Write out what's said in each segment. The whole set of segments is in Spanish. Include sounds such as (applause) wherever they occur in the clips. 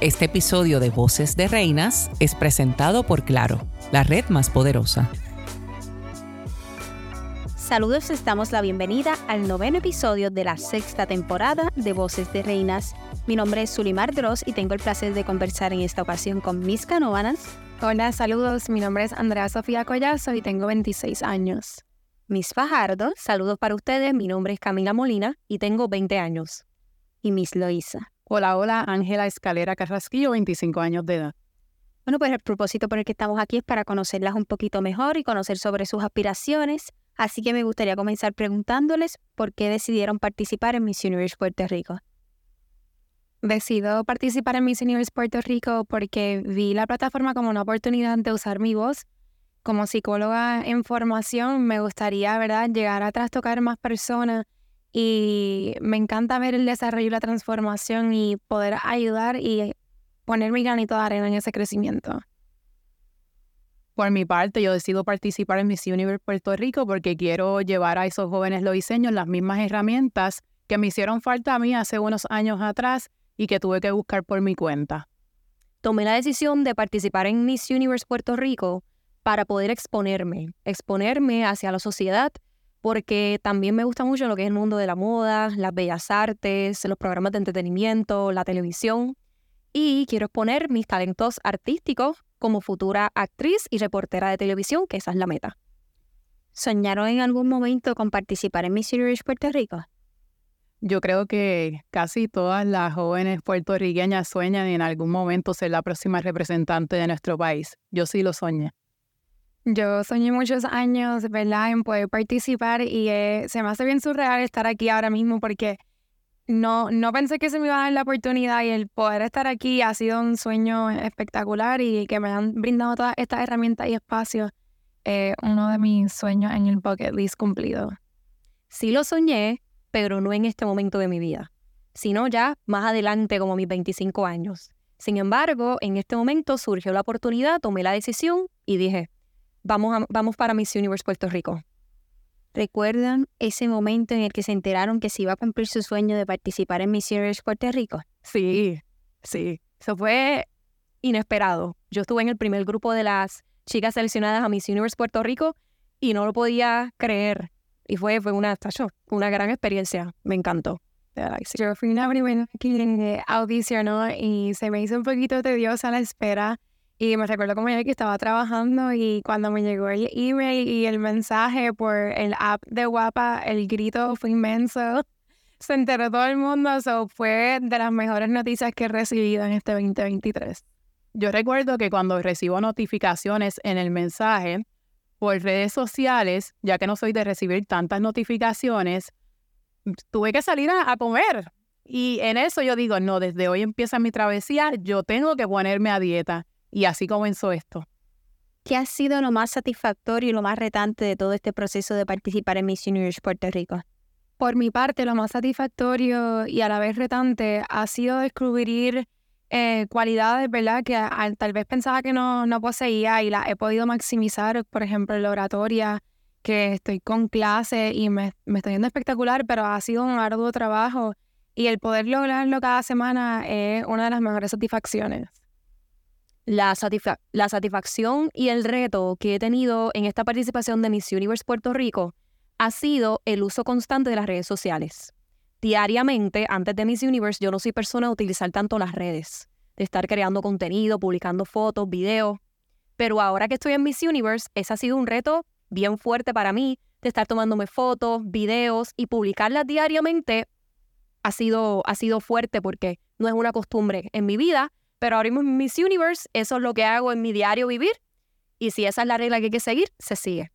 Este episodio de Voces de Reinas es presentado por Claro, la red más poderosa. Saludos, les damos la bienvenida al noveno episodio de la sexta temporada de Voces de Reinas. Mi nombre es Sulimar Dross y tengo el placer de conversar en esta ocasión con mis canóvanas. Hola, saludos. Mi nombre es Andrea Sofía Collazo y tengo 26 años. Miss Fajardo, saludos para ustedes. Mi nombre es Camila Molina y tengo 20 años. Y Miss Loisa. Hola, hola, Ángela Escalera Carrasquillo, 25 años de edad. Bueno, pues el propósito por el que estamos aquí es para conocerlas un poquito mejor y conocer sobre sus aspiraciones. Así que me gustaría comenzar preguntándoles por qué decidieron participar en Miss Universe Puerto Rico. Decido participar en Miss Universe Puerto Rico porque vi la plataforma como una oportunidad de usar mi voz. Como psicóloga en formación, me gustaría, ¿verdad?, llegar a trastocar más personas y me encanta ver el desarrollo y la transformación y poder ayudar y poner mi granito de arena en ese crecimiento. Por mi parte, yo decido participar en Miss Universe Puerto Rico porque quiero llevar a esos jóvenes lo diseños las mismas herramientas que me hicieron falta a mí hace unos años atrás y que tuve que buscar por mi cuenta. Tomé la decisión de participar en Miss Universe Puerto Rico para poder exponerme, exponerme hacia la sociedad porque también me gusta mucho lo que es el mundo de la moda, las bellas artes, los programas de entretenimiento, la televisión. Y quiero exponer mis talentos artísticos como futura actriz y reportera de televisión, que esa es la meta. ¿Soñaron en algún momento con participar en Miss Universe Puerto Rico? Yo creo que casi todas las jóvenes puertorriqueñas sueñan en algún momento ser la próxima representante de nuestro país. Yo sí lo soñé. Yo soñé muchos años, ¿verdad?, en poder participar y eh, se me hace bien surreal estar aquí ahora mismo porque no, no pensé que se me iba a dar la oportunidad y el poder estar aquí ha sido un sueño espectacular y que me han brindado todas estas herramientas y espacios. Eh, uno de mis sueños en el bucket list cumplido. Sí lo soñé, pero no en este momento de mi vida, sino ya más adelante, como mis 25 años. Sin embargo, en este momento surgió la oportunidad, tomé la decisión y dije, vamos, vamos para Miss Universe Puerto Rico. ¿Recuerdan ese momento en el que se enteraron que se iba a cumplir su sueño de participar en Miss Universe Puerto Rico? Sí, sí. Eso fue inesperado. Yo estuve en el primer grupo de las chicas seleccionadas a Miss Universe Puerto Rico y no lo podía creer. Y fue, fue una, una gran experiencia. Me encantó. Yo fui una primera que audicionó y se me hizo un poquito tediosa la espera y me recuerdo como yo que estaba trabajando y cuando me llegó el email y el mensaje por el app de Guapa, el grito fue inmenso. (laughs) Se enteró todo el mundo, eso fue de las mejores noticias que he recibido en este 2023. Yo recuerdo que cuando recibo notificaciones en el mensaje por redes sociales, ya que no soy de recibir tantas notificaciones, tuve que salir a, a comer. Y en eso yo digo, no, desde hoy empieza mi travesía, yo tengo que ponerme a dieta y así comenzó esto. ¿Qué ha sido lo más satisfactorio y lo más retante de todo este proceso de participar en Miss Universe Puerto Rico? Por mi parte, lo más satisfactorio y a la vez retante ha sido descubrir eh, cualidades, ¿verdad? Que tal vez pensaba que no, no poseía y las he podido maximizar, por ejemplo, la oratoria, que estoy con clase y me, me estoy yendo espectacular, pero ha sido un arduo trabajo y el poder lograrlo cada semana es una de las mejores satisfacciones la, satisfacción y el reto que he tenido en esta participación de Miss Universe Puerto Rico ha sido el uso constante de las redes sociales. Diariamente, antes de Miss Universe, yo no soy persona de utilizar tanto las redes, de estar creando contenido, publicando fotos, videos. Pero ahora que estoy en Miss Universe, ese ha sido un reto bien fuerte para mí, de estar tomándome fotos, videos y publicarlas diariamente. Ha sido, ha sido fuerte porque no es una costumbre en mi vida, pero ahora mismo en Miss Universe, eso es lo que hago en mi diario vivir. Y si esa es la regla que hay que seguir, se sigue.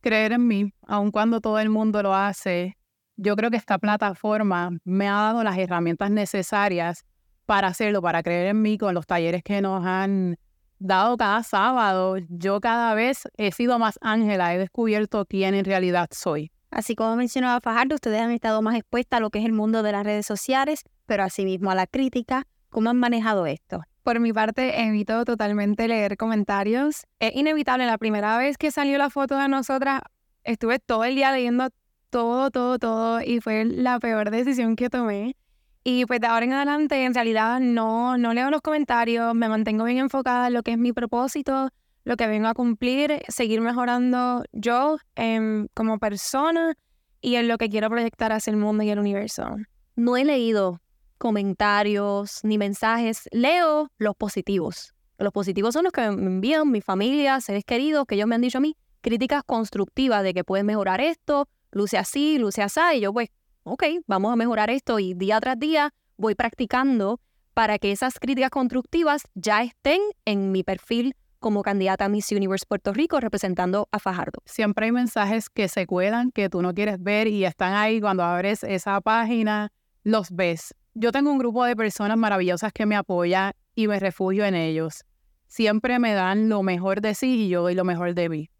Creer en mí, aun cuando todo el mundo lo hace, yo creo que esta plataforma me ha dado las herramientas necesarias para hacerlo, para creer en mí con los talleres que nos han dado cada sábado. Yo cada vez he sido más Ángela, he descubierto quién en realidad soy. Así como mencionaba Fajardo, ustedes han estado más expuestas a lo que es el mundo de las redes sociales, pero asimismo a la crítica, ¿Cómo han manejado esto? Por mi parte, evito totalmente leer comentarios. Es inevitable. La primera vez que salió la foto de nosotras, estuve todo el día leyendo todo, todo, todo y fue la peor decisión que tomé. Y pues de ahora en adelante, en realidad, no, no leo los comentarios, me mantengo bien enfocada en lo que es mi propósito, lo que vengo a cumplir, seguir mejorando yo em, como persona y en lo que quiero proyectar hacia el mundo y el universo. No he leído comentarios ni mensajes, leo los positivos. Los positivos son los que me envían mi familia, seres queridos, que ellos me han dicho a mí, críticas constructivas de que puedes mejorar esto, luce así, luce así, y yo pues, ok, vamos a mejorar esto y día tras día voy practicando para que esas críticas constructivas ya estén en mi perfil como candidata a Miss Universe Puerto Rico representando a Fajardo. Siempre hay mensajes que se cuelan, que tú no quieres ver y están ahí cuando abres esa página, los ves. Yo tengo un grupo de personas maravillosas que me apoyan y me refugio en ellos. Siempre me dan lo mejor de sí y yo doy lo mejor de mí.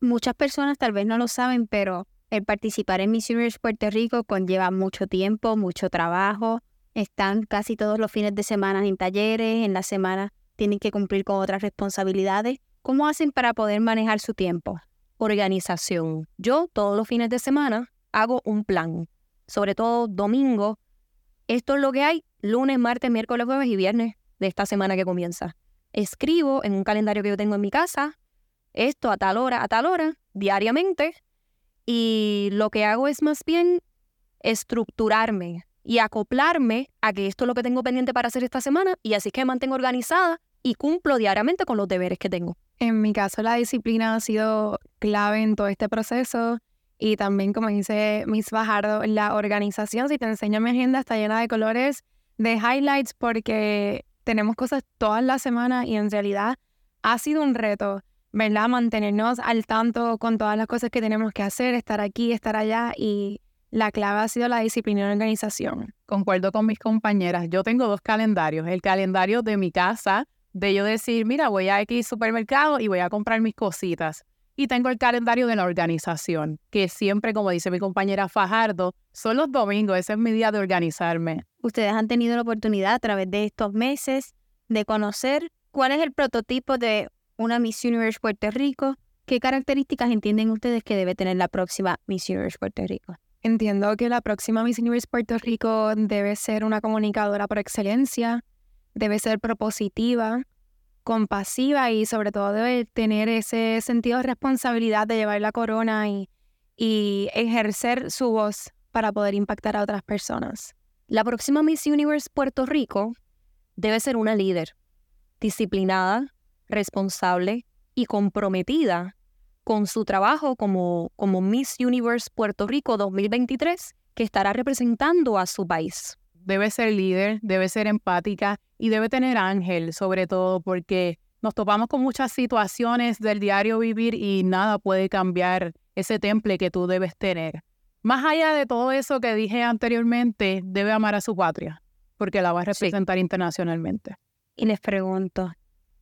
Muchas personas tal vez no lo saben, pero el participar en Miss Universe Puerto Rico conlleva mucho tiempo, mucho trabajo. Están casi todos los fines de semana en talleres, en la semana tienen que cumplir con otras responsabilidades. ¿Cómo hacen para poder manejar su tiempo? Organización. Yo todos los fines de semana hago un plan, sobre todo domingo. Esto es lo que hay lunes, martes, miércoles, jueves y viernes de esta semana que comienza. Escribo en un calendario que yo tengo en mi casa esto a tal hora, a tal hora, diariamente. Y lo que hago es más bien estructurarme y acoplarme a que esto es lo que tengo pendiente para hacer esta semana y así que me mantengo organizada y cumplo diariamente con los deberes que tengo. En mi caso, la disciplina ha sido clave en todo este proceso y también, como dice Miss Bajardo, la organización. Si te enseño mi agenda, está llena de colores, de highlights, porque tenemos cosas todas las semanas y en realidad ha sido un reto, ¿verdad? Mantenernos al tanto con todas las cosas que tenemos que hacer, estar aquí, estar allá y la clave ha sido la disciplina y organización. Concuerdo con mis compañeras. Yo tengo dos calendarios. El calendario de mi casa, de yo decir, mira, voy a X supermercado y voy a comprar mis cositas. Y tengo el calendario de la organización, que siempre, como dice mi compañera Fajardo, son los domingos, ese es mi día de organizarme. Ustedes han tenido la oportunidad a través de estos meses de conocer cuál es el prototipo de una Miss Universe Puerto Rico. ¿Qué características entienden ustedes que debe tener la próxima Miss Universe Puerto Rico? Entiendo que la próxima Miss Universe Puerto Rico debe ser una comunicadora por excelencia, debe ser propositiva, compasiva y sobre todo debe tener ese sentido de responsabilidad de llevar la corona y, y ejercer su voz para poder impactar a otras personas. La próxima Miss Universe Puerto Rico debe ser una líder, disciplinada, responsable y comprometida con su trabajo como, como Miss Universe Puerto Rico 2023, que estará representando a su país debe ser líder, debe ser empática y debe tener ángel, sobre todo porque nos topamos con muchas situaciones del diario vivir y nada puede cambiar ese temple que tú debes tener. Más allá de todo eso que dije anteriormente, debe amar a su patria, porque la va a representar internacionalmente. Y les pregunto,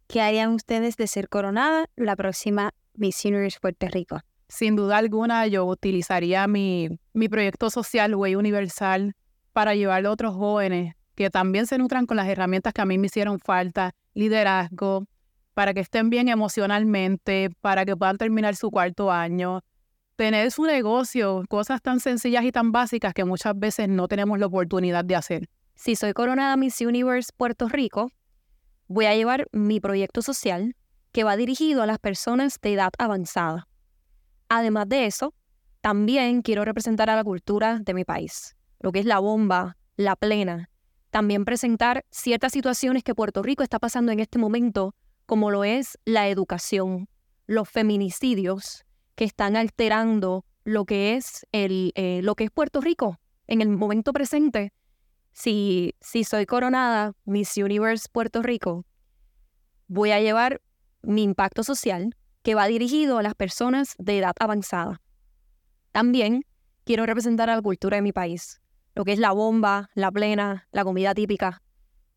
¿qué harían ustedes de ser coronada la próxima Miss Universe Puerto Rico? Sin duda alguna, yo utilizaría mi, mi proyecto social Way Universal para llevar a otros jóvenes que también se nutran con las herramientas que a mí me hicieron falta, liderazgo, para que estén bien emocionalmente, para que puedan terminar su cuarto año, tener su negocio, cosas tan sencillas y tan básicas que muchas veces no tenemos la oportunidad de hacer. Si soy coronada Miss Universe Puerto Rico, voy a llevar mi proyecto social que va dirigido a las personas de edad avanzada. Además de eso, también quiero representar a la cultura de mi país lo que es la bomba, la plena. También presentar ciertas situaciones que Puerto Rico está pasando en este momento, como lo es la educación, los feminicidios que están alterando lo que es, el, eh, lo que es Puerto Rico en el momento presente. Si, si soy coronada Miss Universe Puerto Rico, voy a llevar mi impacto social que va dirigido a las personas de edad avanzada. También quiero representar a la cultura de mi país, lo que es la bomba, la plena, la comida típica.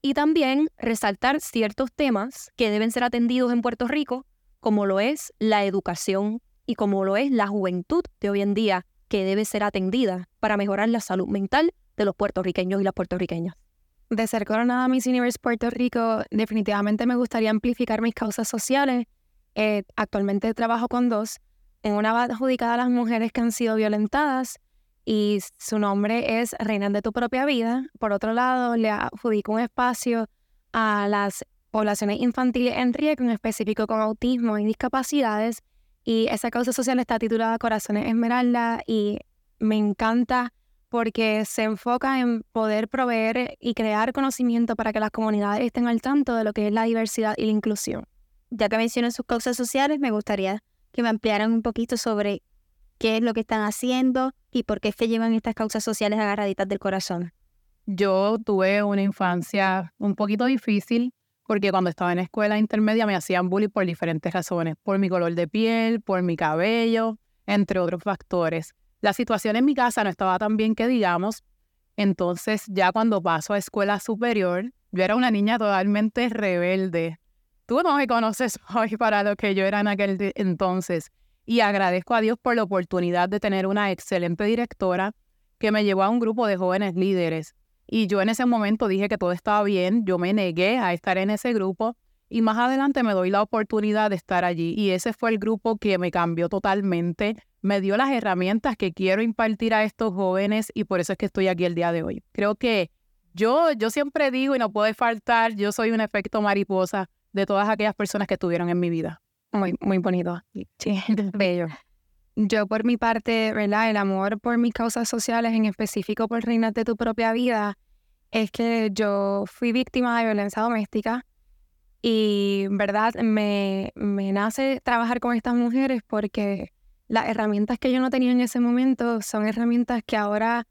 Y también resaltar ciertos temas que deben ser atendidos en Puerto Rico, como lo es la educación y como lo es la juventud de hoy en día, que debe ser atendida para mejorar la salud mental de los puertorriqueños y las puertorriqueñas. De ser coronada Miss Universe Puerto Rico, definitivamente me gustaría amplificar mis causas sociales. Eh, actualmente trabajo con dos. En una adjudicada a las mujeres que han sido violentadas y su nombre es Reina de tu propia vida. Por otro lado, le adjudico un espacio a las poblaciones infantiles en riesgo, en específico con autismo y discapacidades. Y esa causa social está titulada Corazones Esmeralda y me encanta porque se enfoca en poder proveer y crear conocimiento para que las comunidades estén al tanto de lo que es la diversidad y la inclusión. Ya que mencionan sus causas sociales, me gustaría que me ampliaran un poquito sobre qué es lo que están haciendo y por qué es que llevan estas causas sociales agarraditas del corazón. Yo tuve una infancia un poquito difícil porque cuando estaba en escuela intermedia me hacían bullying por diferentes razones, por mi color de piel, por mi cabello, entre otros factores. La situación en mi casa no estaba tan bien que digamos, entonces ya cuando paso a escuela superior, yo era una niña totalmente rebelde. Tú no me conoces (laughs) hoy para lo que yo era en aquel entonces y agradezco a Dios por la oportunidad de tener una excelente directora que me llevó a un grupo de jóvenes líderes. Y yo en ese momento dije que todo estaba bien, yo me negué a estar en ese grupo y más adelante me doy la oportunidad de estar allí. Y ese fue el grupo que me cambió totalmente, me dio las herramientas que quiero impartir a estos jóvenes y por eso es que estoy aquí el día de hoy. Creo que yo, yo siempre digo y no puede faltar, yo soy un efecto mariposa de todas aquellas personas que estuvieron en mi vida. Muy, muy bonito. Sí, (laughs) bello. Yo por mi parte, ¿verdad? El amor por mis causas sociales, en específico por Reinas de tu propia vida, es que yo fui víctima de violencia doméstica y, ¿verdad? Me, me nace trabajar con estas mujeres porque las herramientas que yo no tenía en ese momento son herramientas que ahora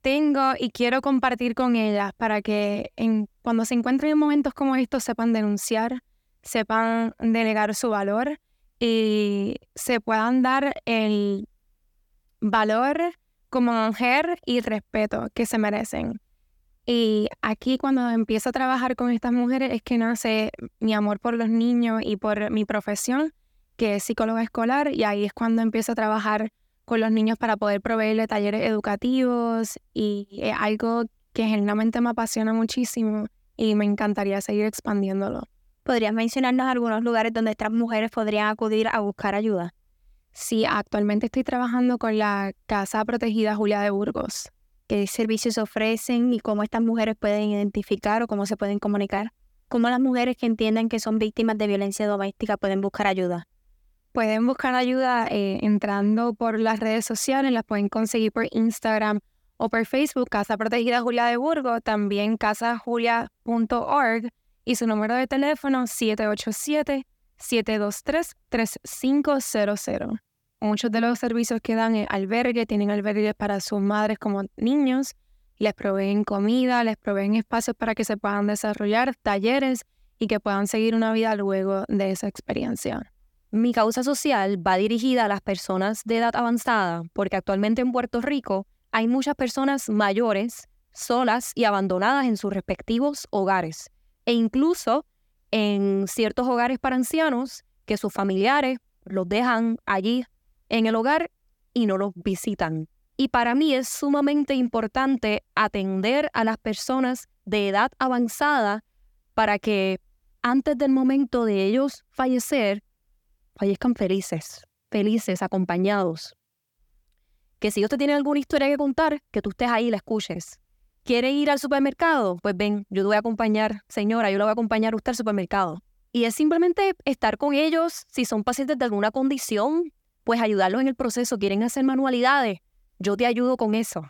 tengo y quiero compartir con ellas para que en, cuando se encuentren en momentos como estos sepan denunciar, sepan delegar su valor y se puedan dar el valor como mujer y respeto que se merecen. Y aquí cuando empiezo a trabajar con estas mujeres es que nace mi amor por los niños y por mi profesión, que es psicóloga escolar, y ahí es cuando empiezo a trabajar con los niños para poder proveerle talleres educativos y es algo que genuinamente me apasiona muchísimo y me encantaría seguir expandiéndolo. ¿Podrías mencionarnos algunos lugares donde estas mujeres podrían acudir a buscar ayuda? Sí, actualmente estoy trabajando con la Casa Protegida Julia de Burgos qué servicios ofrecen y cómo estas mujeres pueden identificar o cómo se pueden comunicar. ¿Cómo las mujeres que entienden que son víctimas de violencia doméstica pueden buscar ayuda? Pueden buscar ayuda eh, entrando por las redes sociales, las pueden conseguir por Instagram o por Facebook, Casa Protegida Julia de Burgos, también casajulia.org y su número de teléfono 787-723-3500. Muchos de los servicios que dan es albergue, tienen albergues para sus madres como niños, les proveen comida, les proveen espacios para que se puedan desarrollar, talleres y que puedan seguir una vida luego de esa experiencia. Mi causa social va dirigida a las personas de edad avanzada, porque actualmente en Puerto Rico hay muchas personas mayores, solas y abandonadas en sus respectivos hogares, e incluso en ciertos hogares para ancianos que sus familiares los dejan allí en el hogar y no los visitan. Y para mí es sumamente importante atender a las personas de edad avanzada para que antes del momento de ellos fallecer, fallezcan felices, felices, acompañados. Que si usted tiene alguna historia que contar, que tú estés ahí y la escuches. ¿Quiere ir al supermercado? Pues ven, yo te voy a acompañar, señora, yo la voy a acompañar a usted al supermercado. Y es simplemente estar con ellos si son pacientes de alguna condición, pues ayudarlos en el proceso. ¿Quieren hacer manualidades? Yo te ayudo con eso.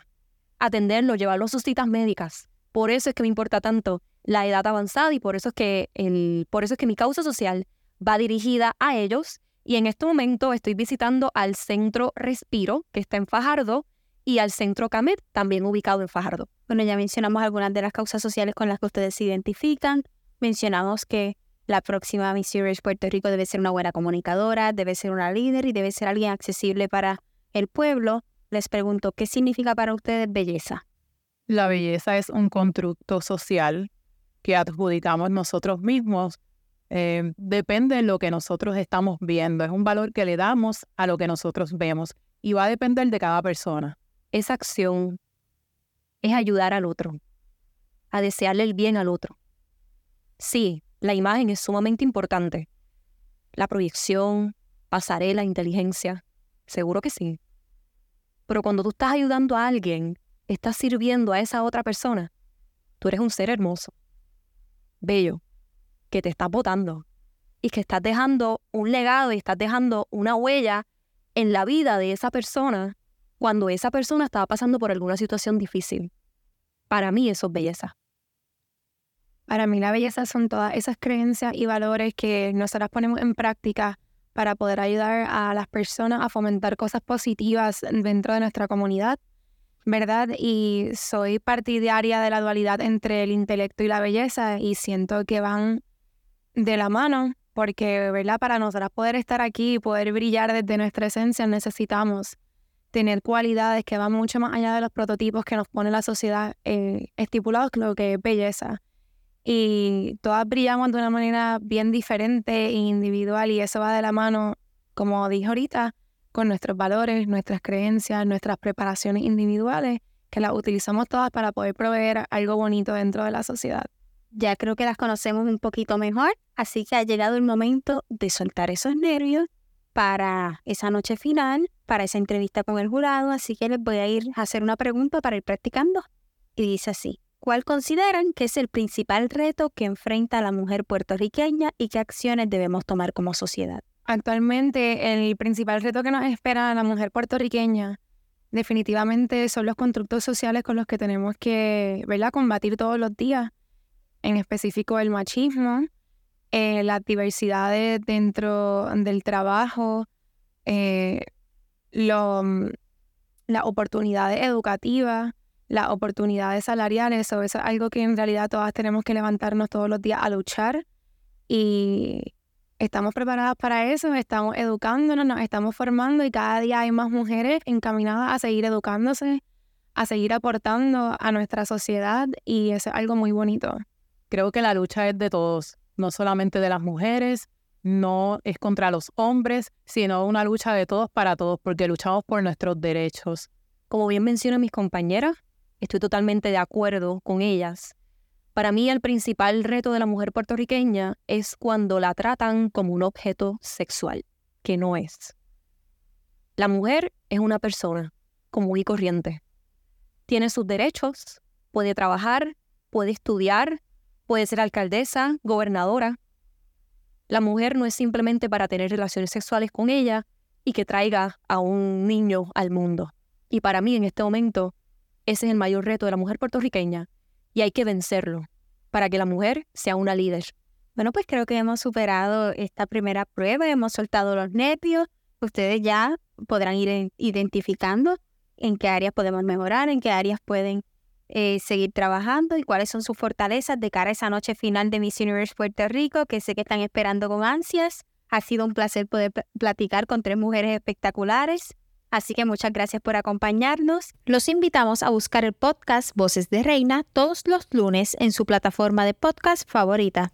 Atenderlos, llevarlos a sus citas médicas. Por eso es que me importa tanto la edad avanzada y por eso es que, el, por eso es que mi causa social va dirigida a ellos. Y en este momento estoy visitando al Centro Respiro, que está en Fajardo, y al Centro Camet, también ubicado en Fajardo. Bueno, ya mencionamos algunas de las causas sociales con las que ustedes se identifican. Mencionamos que la próxima Miss Series Puerto Rico debe ser una buena comunicadora, debe ser una líder y debe ser alguien accesible para el pueblo. Les pregunto, ¿qué significa para ustedes belleza? La belleza es un constructo social que adjudicamos nosotros mismos. Eh, depende de lo que nosotros estamos viendo. Es un valor que le damos a lo que nosotros vemos y va a depender de cada persona. Esa acción es ayudar al otro, a desearle el bien al otro. Sí, la imagen es sumamente importante. La proyección, pasarela, inteligencia, seguro que sí. Pero cuando tú estás ayudando a alguien, estás sirviendo a esa otra persona, tú eres un ser hermoso, bello, que te estás votando y que estás dejando un legado y estás dejando una huella en la vida de esa persona cuando esa persona estaba pasando por alguna situación difícil. Para mí eso es belleza. Para mí la belleza son todas esas creencias y valores que nosotras ponemos en práctica para poder ayudar a las personas a fomentar cosas positivas dentro de nuestra comunidad, ¿verdad? Y soy partidaria de la dualidad entre el intelecto y la belleza y siento que van de la mano porque, ¿verdad? Para nosotras poder estar aquí y poder brillar desde nuestra esencia necesitamos tener cualidades que van mucho más allá de los prototipos que nos pone la sociedad eh, estipulados, lo que es belleza. Y todas brillamos de una manera bien diferente e individual y eso va de la mano, como dije ahorita, con nuestros valores, nuestras creencias, nuestras preparaciones individuales, que las utilizamos todas para poder proveer algo bonito dentro de la sociedad. Ya creo que las conocemos un poquito mejor, así que ha llegado el momento de soltar esos nervios para esa noche final, para esa entrevista con el jurado, así que les voy a ir a hacer una pregunta para ir practicando. Y dice así, ¿cuál consideran que es el principal reto que enfrenta la mujer puertorriqueña y qué acciones debemos tomar como sociedad? Actualmente el principal reto que nos espera a la mujer puertorriqueña definitivamente son los constructos sociales con los que tenemos que ¿verdad? combatir todos los días en específico el machismo, eh, las diversidades dentro del trabajo, eh, mm, las oportunidades educativas, las oportunidades salariales, eso, es algo que en realidad todas tenemos que levantarnos todos los días a luchar y estamos preparadas para eso, estamos educándonos, nos estamos formando y cada día hay más mujeres encaminadas a seguir educándose, a seguir aportando a nuestra sociedad y eso es algo muy bonito. Creo que la lucha es de todos, no solamente de las mujeres, no es contra los hombres, sino una lucha de todos para todos, porque luchamos por nuestros derechos. Como bien mencionan mis compañeras, estoy totalmente de acuerdo con ellas. Para mí el principal reto de la mujer puertorriqueña es cuando la tratan como un objeto sexual, que no es. La mujer es una persona común y corriente. Tiene sus derechos, puede trabajar, puede estudiar, Puede ser alcaldesa, gobernadora. La mujer no es simplemente para tener relaciones sexuales con ella y que traiga a un niño al mundo. Y para mí en este momento, ese es el mayor reto de la mujer puertorriqueña y hay que vencerlo para que la mujer sea una líder. Bueno, pues creo que hemos superado esta primera prueba, hemos soltado los nervios. Ustedes ya podrán ir identificando en qué áreas podemos mejorar, en qué áreas pueden eh, seguir trabajando y cuáles son sus fortalezas de cara a esa noche final de Miss Universe Puerto Rico, que sé que están esperando con ansias. Ha sido un placer poder platicar con tres mujeres espectaculares. Así que muchas gracias por acompañarnos. Los invitamos a buscar el podcast Voces de Reina todos los lunes en su plataforma de podcast favorita.